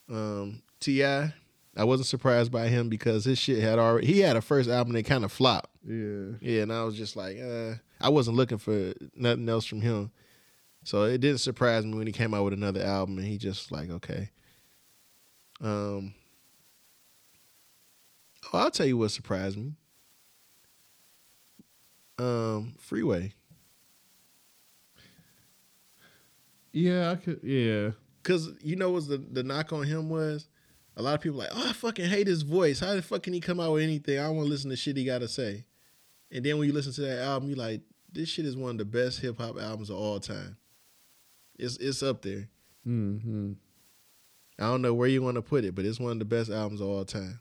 Um, T.I, I wasn't surprised by him because his shit had already. He had a first album that kind of flopped. yeah. Yeah, and I was just like, uh, I wasn't looking for nothing else from him. So it didn't surprise me when he came out with another album and he just like, okay. Um Oh, I'll tell you what surprised me. Um, Freeway. Yeah, I could. Yeah, Cause you know what the, the knock on him was? A lot of people like, oh, I fucking hate his voice. How the fuck can he come out with anything? I don't want to listen to shit he gotta say. And then when you listen to that album, you like, this shit is one of the best hip hop albums of all time. It's it's up there. hmm I don't know where you want to put it, but it's one of the best albums of all time.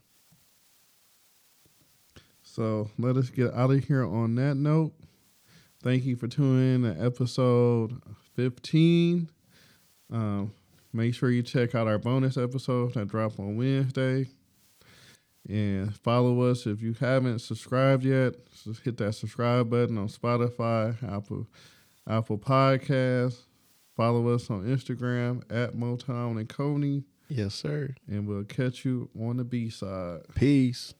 So let us get out of here on that note. Thank you for tuning in to episode 15. Um, make sure you check out our bonus episode that drop on Wednesday. And follow us if you haven't subscribed yet. Just hit that subscribe button on Spotify, Apple, Apple Podcasts. Follow us on Instagram at Motown and Coney, Yes, sir. and we'll catch you on the B side. Peace.